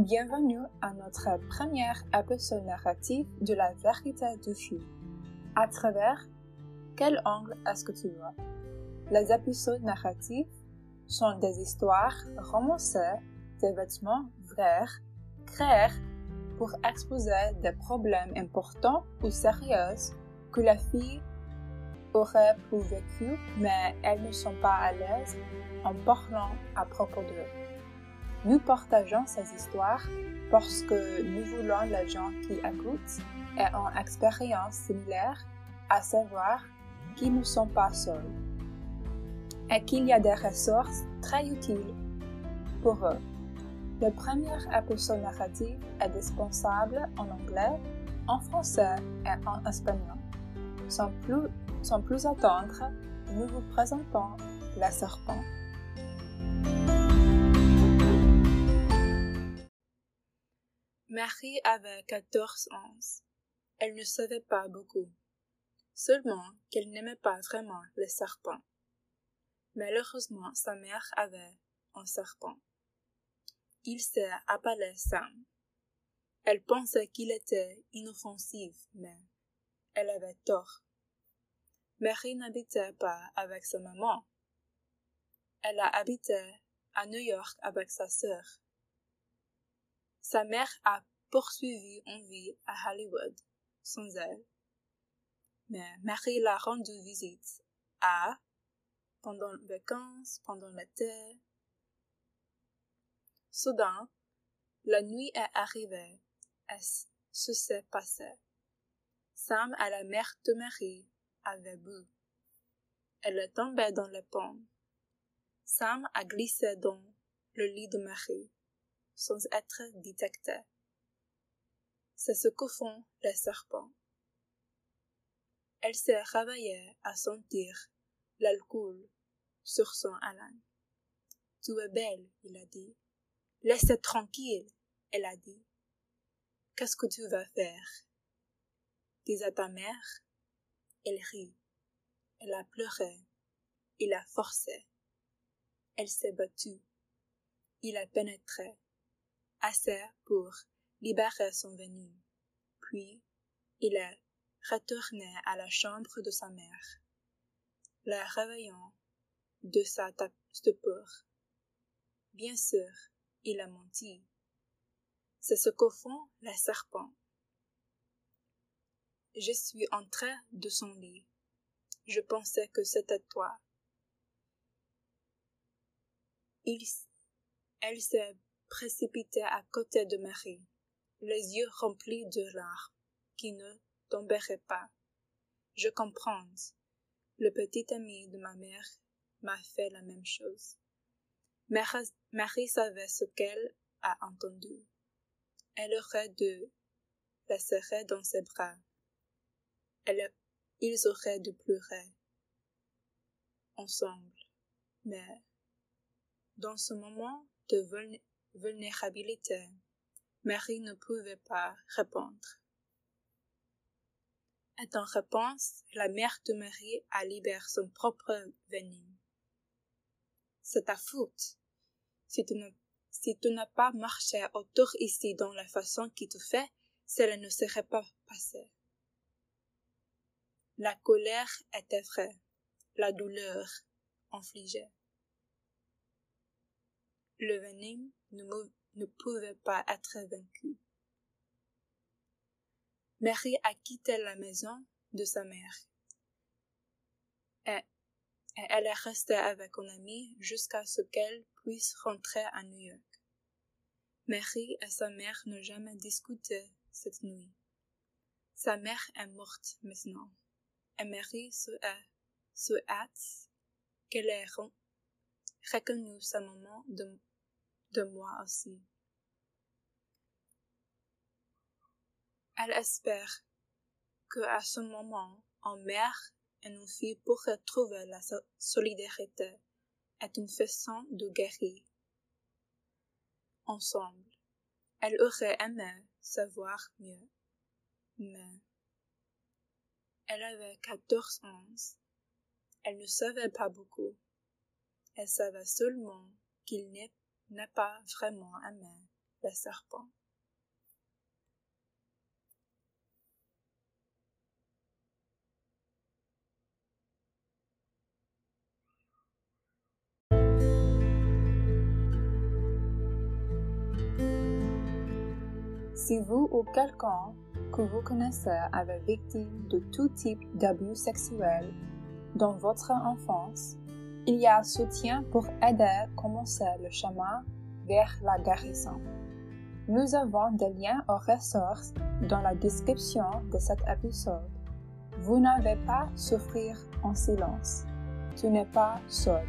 Bienvenue à notre première épisode narrative de la vérité du film. À travers quel angle est-ce que tu vois Les épisodes narratifs sont des histoires romancées d'événements vrais créés pour exposer des problèmes importants ou sérieux que la fille aurait pu vécu, mais elles ne sont pas à l'aise en parlant à propos d'eux. Nous partageons ces histoires parce que nous voulons les gens qui écoutent et ont expérience similaire, à savoir qu'ils ne sont pas seuls et qu'il y a des ressources très utiles pour eux. Le premier épisode narratif est dispensable en anglais, en français et en espagnol. Sans plus, sans plus attendre, nous vous présentons La Serpent. Marie avait quatorze ans. Elle ne savait pas beaucoup, seulement qu'elle n'aimait pas vraiment les serpents. Malheureusement, sa mère avait un serpent. Il s'est appelé Sam. Elle pensait qu'il était inoffensif, mais elle avait tort. Marie n'habitait pas avec sa maman. Elle a habité à New York avec sa sœur. Sa mère a poursuivi en vie à Hollywood, sans elle. Mais Marie l'a rendu visite à, pendant les vacances, pendant l'été. Soudain, la nuit est arrivée et ce s'est passé. Sam et la mère de Marie avaient bu. Elle est tombée dans les pommes. Sam a glissé dans le lit de Marie sans être détecté. C'est ce que font les serpents. Elle s'est réveillée à sentir l'alcool sur son haleine. Tu es belle, il a dit. Laisse tranquille, elle a dit. Qu'est-ce que tu vas faire? Dis à ta mère. Elle rit. Elle a pleuré. Il a forcé. Elle s'est battue. Il a pénétré assez pour libérer son venin. Puis, il est retourné à la chambre de sa mère, la réveillant de sa stupeur. Bien sûr, il a menti. C'est ce que font les serpents. Je suis entrée de son lit. Je pensais que c'était toi. Il, elle précipité à côté de Marie, les yeux remplis de larmes qui ne tomberaient pas. Je comprends. Le petit ami de ma mère m'a fait la même chose. Marie savait ce qu'elle a entendu. Elle aurait dû la serrer dans ses bras. Elle, ils auraient dû pleurer ensemble. Mais dans ce moment de vulnérabilité, Marie ne pouvait pas répondre. Et en réponse, la mère de Marie a libéré son propre venin. C'est ta faute. Si tu n'as pas marché autour ici dans la façon qui te fait, cela ne serait pas passé. La colère était vraie, la douleur infligée. Le venin ne, pouvait pas être vaincu. Marie a quitté la maison de sa mère. Et, elle est restée avec un ami jusqu'à ce qu'elle puisse rentrer à New York. Marie et sa mère n'ont jamais discuté cette nuit. Sa mère est morte maintenant, et se, se hâte qu'elle ait reconnu sa maman de de moi aussi. Elle espère que à ce moment, en mère et une fille pourraient trouver la solidarité est une façon de guérir. Ensemble, elle aurait aimé savoir mieux, mais elle avait quatorze ans. Elle ne savait pas beaucoup. Elle savait seulement qu'il n'est n'est pas vraiment aimé le serpent. Si vous ou quelqu'un que vous connaissez avait victime de tout type d'abus sexuels dans votre enfance, il y a un soutien pour aider à commencer le chemin vers la guérison. Nous avons des liens aux ressources dans la description de cet épisode. Vous n'avez pas souffrir en silence. Tu n'es pas seul.